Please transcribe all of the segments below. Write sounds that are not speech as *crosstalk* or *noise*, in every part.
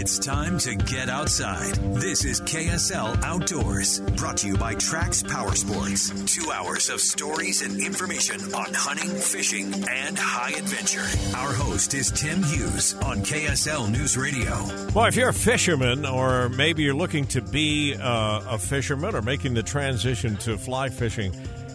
It's time to get outside. This is KSL Outdoors, brought to you by Trax Power Sports. Two hours of stories and information on hunting, fishing, and high adventure. Our host is Tim Hughes on KSL News Radio. Well, if you're a fisherman, or maybe you're looking to be uh, a fisherman or making the transition to fly fishing,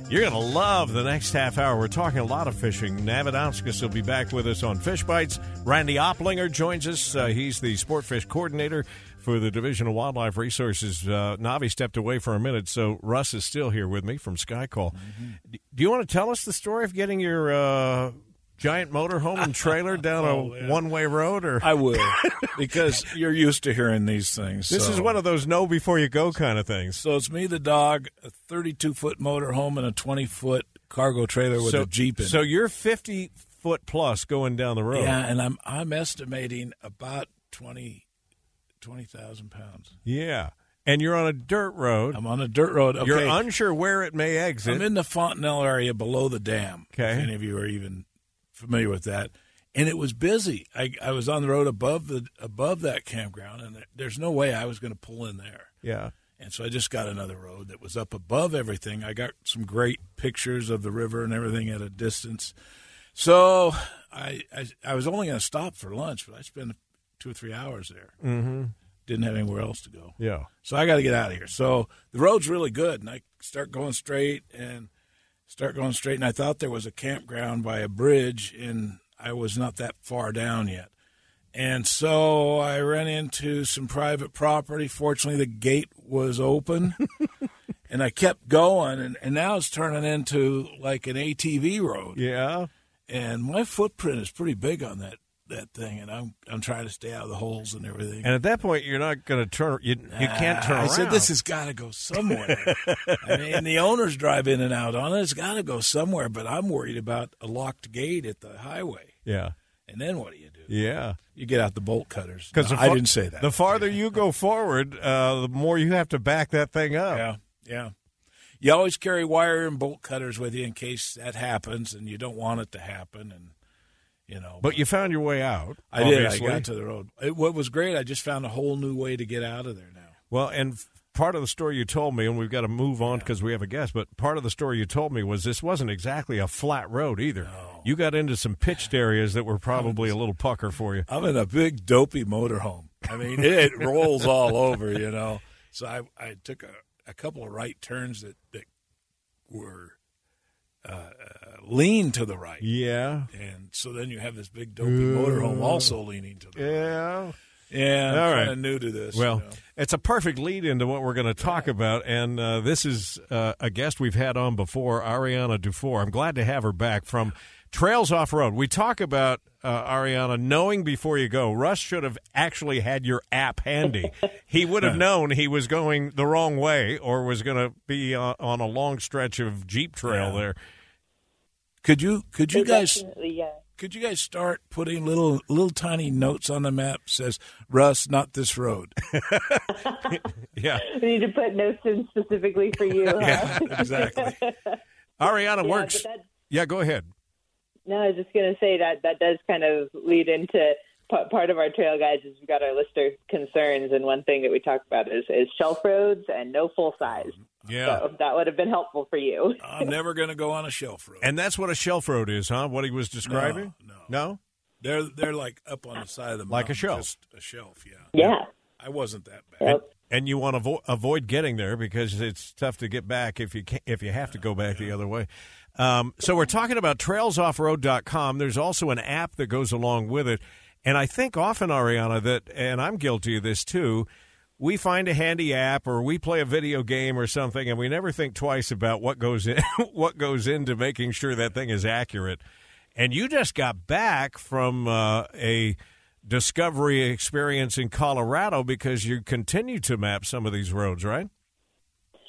you're going to love the next half hour. We're talking a lot of fishing. Navadauskas will be back with us on Fishbytes. Randy Oplinger joins us. Uh, he's the sport fish coordinator for the Division of Wildlife Resources. Uh, Navi stepped away for a minute, so Russ is still here with me from Skycall. Mm-hmm. Do you want to tell us the story of getting your uh, giant motorhome and trailer down *laughs* oh, a yeah. one-way road or I will *laughs* because you're used to hearing these things. This so. is one of those know before you go kind of things. So it's me the dog, a 32-foot motorhome and a 20-foot cargo trailer with so, a Jeep in it. So you're 50 foot plus going down the road. Yeah, and I'm I'm estimating about 20 20,000 pounds. Yeah. And you're on a dirt road. I'm on a dirt road. Okay. You're unsure where it may exit. I'm in the Fontenelle area below the dam. Okay. If any of you are even familiar with that. And it was busy. I, I was on the road above the above that campground, and there's no way I was going to pull in there. Yeah. And so I just got another road that was up above everything. I got some great pictures of the river and everything at a distance. So I I, I was only going to stop for lunch, but I spent two or three hours there. Mm-hmm. Didn't have anywhere else to go. Yeah. So I got to get out of here. So the road's really good, and I start going straight and start going straight. And I thought there was a campground by a bridge, and I was not that far down yet. And so I ran into some private property. Fortunately, the gate was open. *laughs* and I kept going, and, and now it's turning into like an ATV road. Yeah. And my footprint is pretty big on that that thing, and I'm I'm trying to stay out of the holes and everything. And at that point, you're not going to turn. You you can't turn. I around. said this has got to go somewhere. I mean, the owners drive in and out on it. It's got to go somewhere. But I'm worried about a locked gate at the highway. Yeah. And then what do you do? Yeah. You get out the bolt cutters. Because no, I didn't say that. The farther you go forward, uh, the more you have to back that thing up. Yeah. Yeah. You always carry wire and bolt cutters with you in case that happens, and you don't want it to happen. And you know. But, but you found your way out. I obviously. did. I got to the road. It, what was great, I just found a whole new way to get out of there now. Well, and part of the story you told me, and we've got to move on because yeah. we have a guest, but part of the story you told me was this wasn't exactly a flat road either. No. You got into some pitched areas that were probably a *laughs* little pucker for you. I'm in a big dopey motorhome. I mean, it *laughs* rolls all over, you know. So I, I took a, a couple of right turns that, that were uh, lean to the right. Yeah. And so then you have this big dopey motorhome also leaning to the yeah. right. Yeah. I'm kind of new to this. Well, you know. it's a perfect lead into what we're going to talk about. And uh, this is uh, a guest we've had on before, Ariana Dufore. I'm glad to have her back from Trails Off Road. We talk about uh, Ariana knowing before you go. Russ should have actually had your app handy. he would have *laughs* known he was going the wrong way or was going to be on, on, a long stretch of Jeep trail yeah. there. Could you could you guys yeah. could you guys start putting little little tiny notes on the map says Russ, not this road. *laughs* *laughs* yeah. We need to put notes in specifically for you. Huh? yeah, exactly. Ariana yeah, works. Yeah, go ahead. No, I was just going to say that that does kind of lead into part of our trail guides is we've got our list of concerns, and one thing that we talk about is, is shelf roads and no full size. Yeah, so that would have been helpful for you. I'm never going to go on a shelf road, and that's what a shelf road is, huh? What he was describing? No, no, no? they're they're like up on the side of the like a shelf, just a shelf. Yeah, yeah. I wasn't that bad. Yep. And, and you want to avo- avoid getting there because it's tough to get back if you can, if you have to go back yeah. the other way. Um, so we're talking about trailsoffroad.com. There's also an app that goes along with it. And I think often, Ariana, that, and I'm guilty of this too, we find a handy app or we play a video game or something and we never think twice about what goes in *laughs* what goes into making sure that thing is accurate. And you just got back from uh, a discovery experience in Colorado because you continue to map some of these roads, right?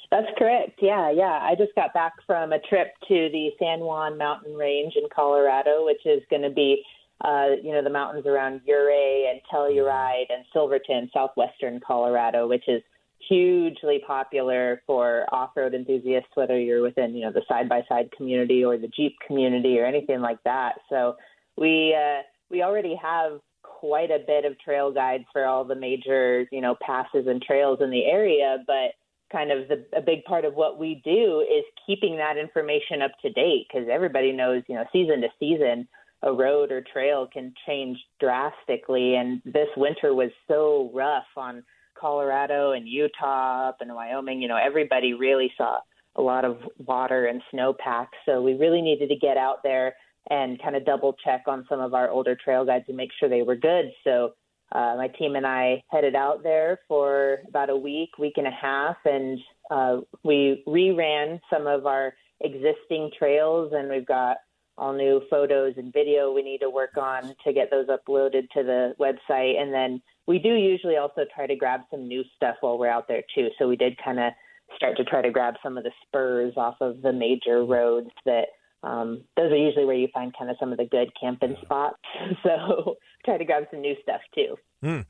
That's correct. Yeah, yeah. I just got back from a trip to the San Juan Mountain Range in Colorado, which is going to be, uh, you know, the mountains around Ouray and Telluride and Silverton, southwestern Colorado, which is hugely popular for off-road enthusiasts, whether you're within, you know, the side-by-side community or the Jeep community or anything like that. So we uh, we already have quite a bit of trail guides for all the major, you know, passes and trails in the area, but kind of the, a big part of what we do is keeping that information up to date because everybody knows, you know, season to season, a road or trail can change drastically. And this winter was so rough on Colorado and Utah up and Wyoming. You know, everybody really saw a lot of water and snowpack. So we really needed to get out there and kind of double check on some of our older trail guides and make sure they were good. So uh, my team and I headed out there for about a week, week and a half, and uh, we reran some of our existing trails, and we've got all new photos and video we need to work on to get those uploaded to the website. And then we do usually also try to grab some new stuff while we're out there too. So we did kind of start to try to grab some of the spurs off of the major roads that um, those are usually where you find kind of some of the good camping spots. *laughs* So try to grab some new stuff too. Hmm.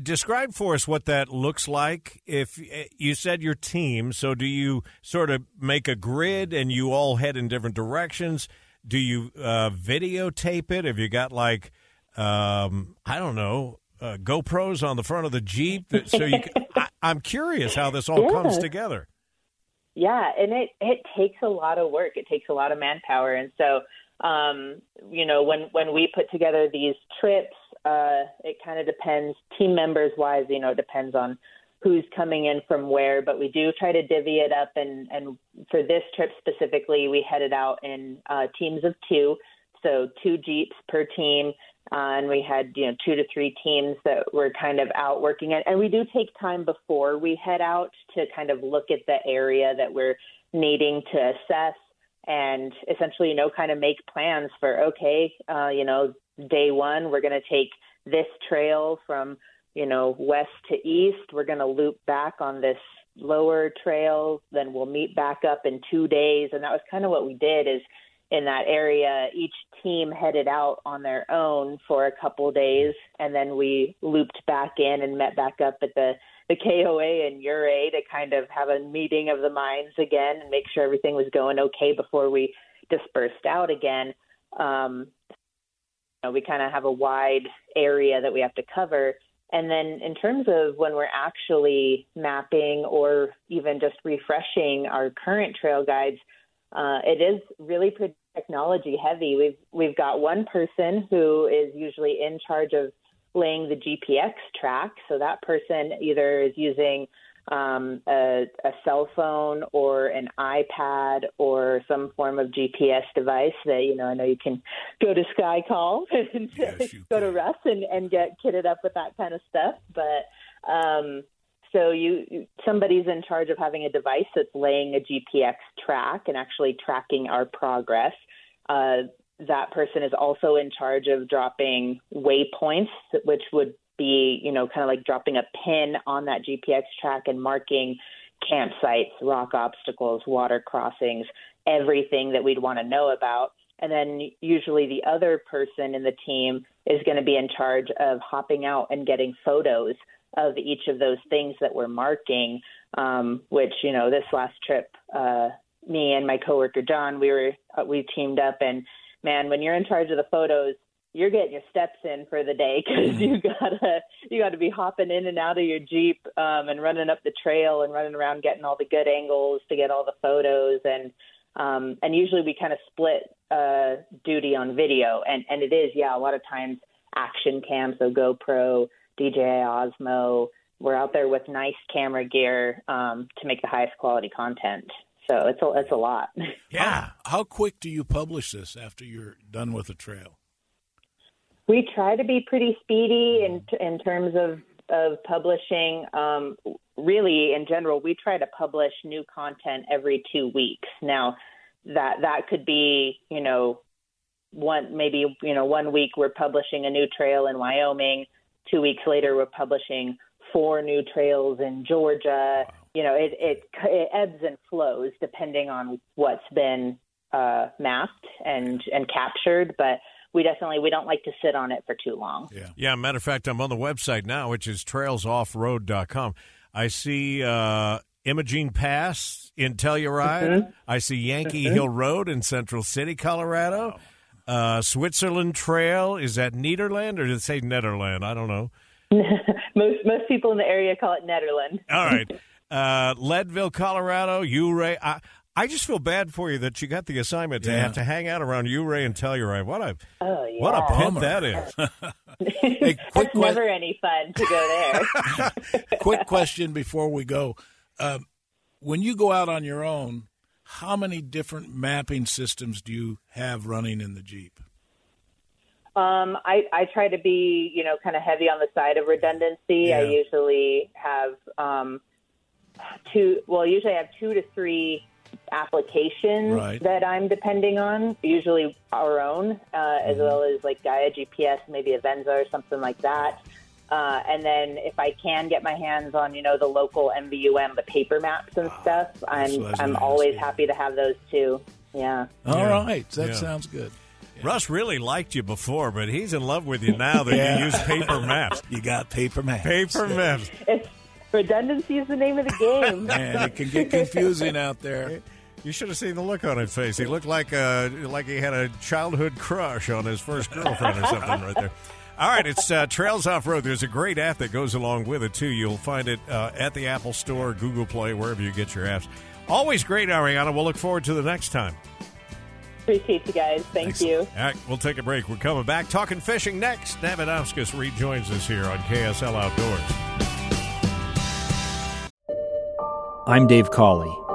Describe for us what that looks like. If eh, you said your team, so do you sort of make a grid and you all head in different directions? Do you uh, videotape it? Have you got like, um, I don't know, uh, GoPros on the front of the Jeep? That, so you, *laughs* I, am curious how this all yeah. comes together. Yeah, and it it takes a lot of work. It takes a lot of manpower, and so um, you know when when we put together these trips, uh, it kind of depends team members wise. You know, it depends on who's coming in from where, but we do try to divvy it up. And and for this trip specifically, we headed out in uh, teams of two, so two jeeps per team uh, and we had you know two to three teams that were kind of out working it. And we do take time before we head out to kind of look at the area that we're needing to assess and essentially you know kind of make plans for okay uh, you know day one we're going to take this trail from you know west to east. We're going to loop back on this lower trail. Then we'll meet back up in two days. And that was kind of what we did is in that area. Each team headed out on their own for a couple days, and then we looped back in and met back up at the the KOA and Ouray to kind of have a meeting of the minds again and make sure everything was going okay before we dispersed out again. Um, you know, we kind of have a wide area that we have to cover. And then in terms of when we're actually mapping or even just refreshing our current trail guides, uh, it is really pretty technology heavy. We've we've got one person who is usually in charge of laying the GPX track. So that person either is using um, a, a, cell phone or an iPad or some form of GPS device that you know I know you can go to SkyCall *laughs* and yes, go to Russ and, and get kitted up with that kind of stuff. But um, so you somebody's in charge of having a device that's laying a GPX track and actually tracking our progress. Uh, that person is also in charge of dropping waypoints, which would be, you know, kind of like dropping a pin on that GPX track and marking campsites, rock obstacles, water crossings, everything that we'd want to know about. And then usually the other person in the team is going to be in charge of hopping out and getting photos of each of those things that we're marking. Um, which you know, this last trip, uh, me and my coworker John, we were uh, we teamed up, and man, when you're in charge of the photos, you're getting your steps in for the day *laughs* because you gotta you gotta be hopping in and out of your jeep um, and running up the trail and running around getting all the good angles to get all the photos and um, and usually we kind of split uh, duty on video and and it is yeah a lot of times action cam so GoPro DJI Osmo. We're out there with nice camera gear um, to make the highest quality content. So it's a, it's a lot. *laughs* Yeah. How, how quick do you publish this after you're done with the trail? We try to be pretty speedy in in terms of of publishing. Um, really, in general, we try to publish new content every two weeks. Now, that that could be you know one maybe you know one week we're publishing a new trail in Wyoming, two weeks later we're publishing four new trails in Georgia. You know, it, it it ebbs and flows depending on what's been uh, mapped and and captured, but we definitely we don't like to sit on it for too long. Yeah. Yeah. Matter of fact, I'm on the website now, which is trailsoffroad.com. I see uh, Imogene Pass in Telluride. Mm-hmm. I see Yankee mm-hmm. Hill Road in Central City, Colorado. Uh, Switzerland Trail is that Nederland or did it say Netherland? I don't know. *laughs* most most people in the area call it Nederland. All right. *laughs* Uh, Leadville, Colorado, Ouray. I, I just feel bad for you that you got the assignment to yeah. have to hang out around Ouray and Telluride. What a oh, yeah. what a pit that is. *laughs* hey, quick it's que- never any fun to go there. quick question before we go: um, When you go out on your own, how many different mapping systems do you have running in the Jeep? Um, I, I try to be, you know, kind of heavy on the side of redundancy. Yeah. I usually have um, two. Well, usually I have two to three applications right. that I'm depending on. Usually our own, uh, mm-hmm. as well as like Gaia GPS, maybe Avenza or something like that. Uh, and then if I can get my hands on, you know, the local MVUM, the paper maps and ah, stuff, I'm I'm always happy to have those too. Yeah. All yeah. right, that yeah. sounds good. Yeah. Russ really liked you before, but he's in love with you now that you use paper *laughs* maps. You got paper maps. Paper maps. It's, redundancy is the name of the game. Man, it can get confusing out there. *laughs* You should have seen the look on his face. He looked like uh, like he had a childhood crush on his first girlfriend or something right there. All right, it's uh, Trails Off Road. There's a great app that goes along with it too. You'll find it uh, at the Apple Store, Google Play, wherever you get your apps. Always great, Ariana. We'll look forward to the next time. Appreciate you guys. Thank Thanks. you. All right, we'll take a break. We're coming back talking fishing next. Navidauskas rejoins us here on KSL Outdoors. I'm Dave Cawley,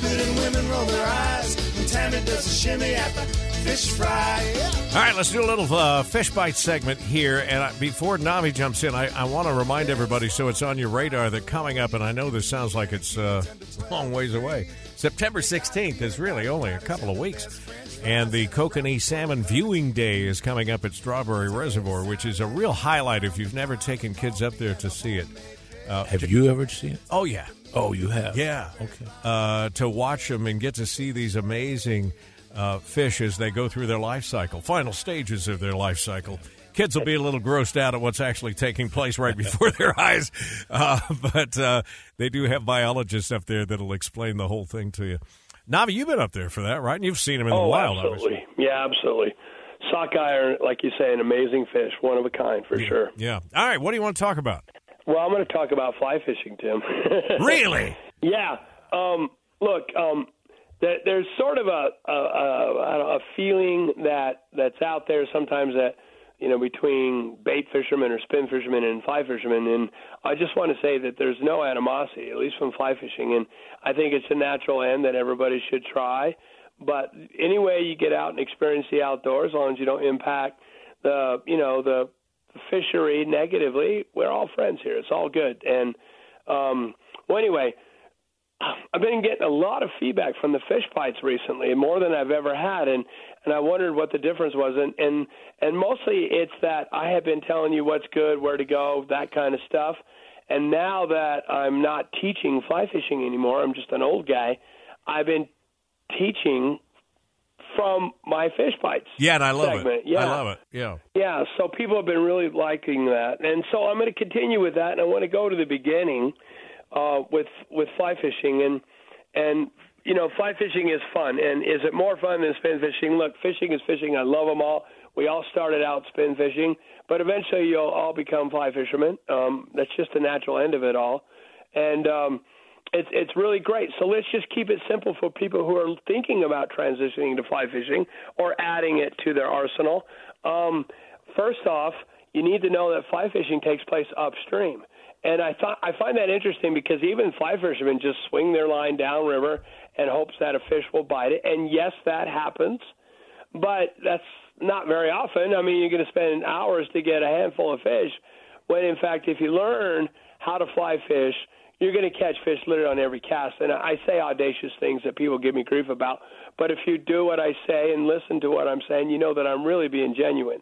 Stupid and women roll their eyes. And Tammy does a shimmy at the fish fry. All right, let's do a little uh, fish bite segment here. And I, before Navi jumps in, I, I want to remind everybody so it's on your radar that coming up, and I know this sounds like it's uh, a long ways away. September 16th is really only a couple of weeks. And the Kokanee Salmon Viewing Day is coming up at Strawberry Reservoir, which is a real highlight if you've never taken kids up there to see it. Uh, have you ever seen it? Oh, yeah. Oh, you have? Yeah. Okay. Uh, to watch them and get to see these amazing uh, fish as they go through their life cycle, final stages of their life cycle. Kids will be a little grossed out at what's actually taking place right *laughs* before their eyes, uh, *laughs* but uh, they do have biologists up there that'll explain the whole thing to you. Navi, you've been up there for that, right? And you've seen them in oh, the wild, absolutely. Obviously. Yeah, absolutely. Sockeye are, like you say, an amazing fish, one of a kind for yeah. sure. Yeah. All right, what do you want to talk about? Well, I'm going to talk about fly fishing, Tim. *laughs* really? Yeah. Um, look, um, there's sort of a, a, a, a feeling that that's out there sometimes that you know between bait fishermen or spin fishermen and fly fishermen, and I just want to say that there's no animosity, at least from fly fishing, and I think it's a natural end that everybody should try. But anyway, you get out and experience the outdoors, as long as you don't impact the you know the fishery negatively, we're all friends here. It's all good. And um, well, anyway, I've been getting a lot of feedback from the fish bites recently, more than I've ever had, and and I wondered what the difference was. And and and mostly it's that I have been telling you what's good, where to go, that kind of stuff. And now that I'm not teaching fly fishing anymore, I'm just an old guy. I've been teaching from my fish bites. Yeah, and I love segment. it. Yeah. I love it. Yeah. Yeah, so people have been really liking that, and so I'm going to continue with that, and I want to go to the beginning uh, with with fly fishing, and and you know, fly fishing is fun, and is it more fun than spin fishing? Look, fishing is fishing. I love them all. We all started out spin fishing, but eventually you'll all become fly fishermen. Um, that's just the natural end of it all, and um, it's it's really great. So let's just keep it simple for people who are thinking about transitioning to fly fishing or adding it to their arsenal. Um, first off, you need to know that fly fishing takes place upstream. And I thought I find that interesting because even fly fishermen just swing their line downriver and hopes that a fish will bite it. And yes, that happens, but that's not very often. I mean, you're going to spend hours to get a handful of fish, when in fact, if you learn how to fly fish, you're going to catch fish literally on every cast. And I say audacious things that people give me grief about, but if you do what I say and listen to what I'm saying, you know that I'm really being genuine.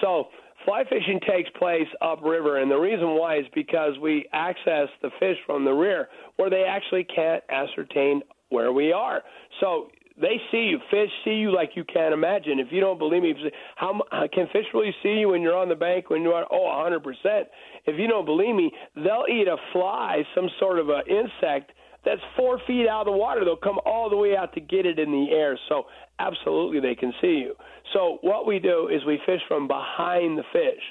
So fly fishing takes place upriver, and the reason why is because we access the fish from the rear where they actually can't ascertain where we are. So they see you. Fish see you like you can't imagine. If you don't believe me, how uh, can fish really see you when you're on the bank when you're oh 100 percent? If you don't believe me, they'll eat a fly, some sort of an insect that's four feet out of the water. They'll come all the way out to get it in the air. So absolutely, they can see you. So what we do is we fish from behind the fish.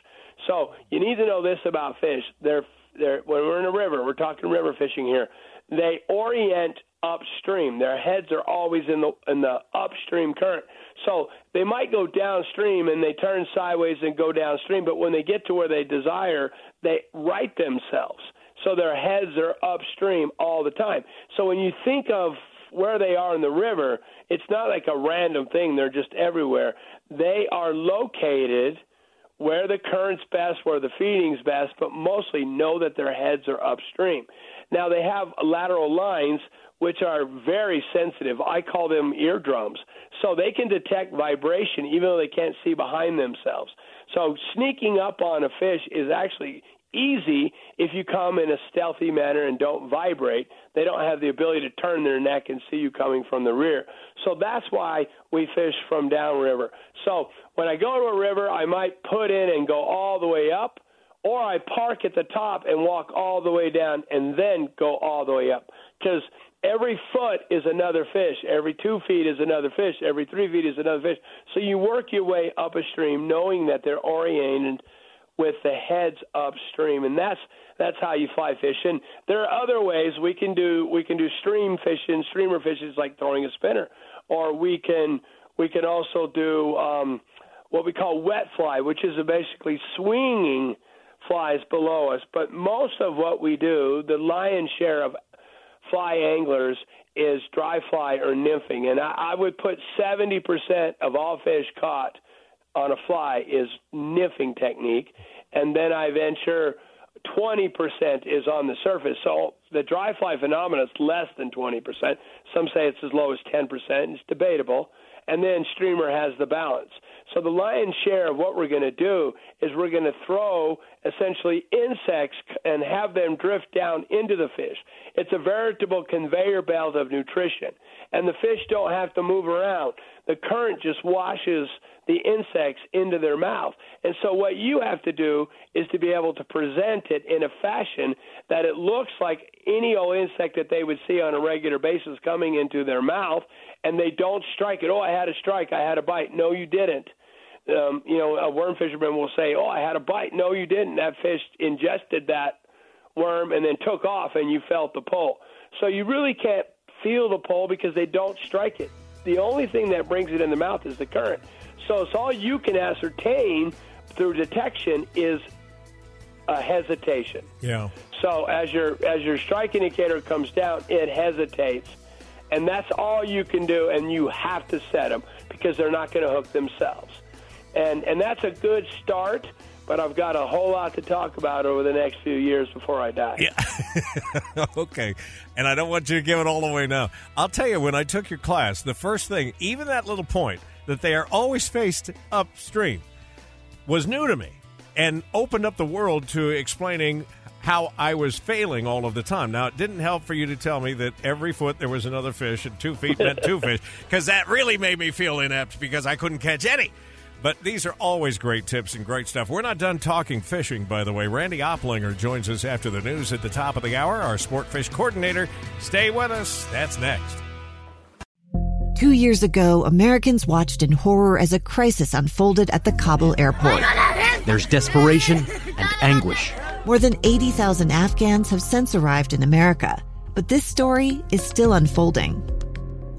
So you need to know this about fish. They're they're when we're in a river. We're talking river fishing here. They orient upstream. Their heads are always in the in the upstream current. So they might go downstream and they turn sideways and go downstream, but when they get to where they desire, they right themselves. So their heads are upstream all the time. So when you think of where they are in the river, it's not like a random thing. They're just everywhere. They are located where the current's best, where the feeding's best, but mostly know that their heads are upstream. Now they have lateral lines which are very sensitive. I call them eardrums. So they can detect vibration even though they can't see behind themselves. So sneaking up on a fish is actually easy if you come in a stealthy manner and don't vibrate. They don't have the ability to turn their neck and see you coming from the rear. So that's why we fish from downriver. So when I go to a river, I might put in and go all the way up, or I park at the top and walk all the way down and then go all the way up. Because every foot is another fish. Every two feet is another fish. Every three feet is another fish. So you work your way up a stream, knowing that they're oriented with the heads upstream, and that's that's how you fly fish. And there are other ways we can do we can do stream fishing, streamer fishing, like throwing a spinner, or we can we can also do um, what we call wet fly, which is basically swinging flies below us. But most of what we do, the lion's share of fly anglers is dry fly or nymphing, and I, I would put 70% of all fish caught on a fly is nymphing technique, and then I venture 20% is on the surface. So the dry fly phenomenon is less than 20%. Some say it's as low as 10%. It's debatable. And then streamer has the balance. So the lion's share of what we're going to do is we're going to throw essentially insects and have them drift down into the fish. It's a veritable conveyor belt of nutrition. And the fish don't have to move around. The current just washes the insects into their mouth. And so what you have to do is to be able to present it in a fashion that it looks like any old insect that they would see on a regular basis coming into their mouth and they don't strike it. Oh, I had a strike, I had a bite. No, you didn't. Um, you know, a worm fisherman will say, "Oh, I had a bite." No, you didn't. That fish ingested that worm and then took off, and you felt the pull. So you really can't feel the pull because they don't strike it. The only thing that brings it in the mouth is the current. So it's all you can ascertain through detection is a hesitation. Yeah. So as your as your strike indicator comes down, it hesitates, and that's all you can do. And you have to set them because they're not going to hook themselves. And and that's a good start. But I've got a whole lot to talk about over the next few years before I die. Yeah. *laughs* okay. And I don't want you to give it all away now. I'll tell you, when I took your class, the first thing, even that little point, that they are always faced upstream, was new to me and opened up the world to explaining how I was failing all of the time. Now, it didn't help for you to tell me that every foot there was another fish and two feet meant two *laughs* fish, because that really made me feel inept because I couldn't catch any. But these are always great tips and great stuff. We're not done talking fishing, by the way. Randy Oplinger joins us after the news at the top of the hour, our sport fish coordinator. Stay with us. That's next. Two years ago, Americans watched in horror as a crisis unfolded at the Kabul airport. There's desperation and anguish. More than 80,000 Afghans have since arrived in America, but this story is still unfolding.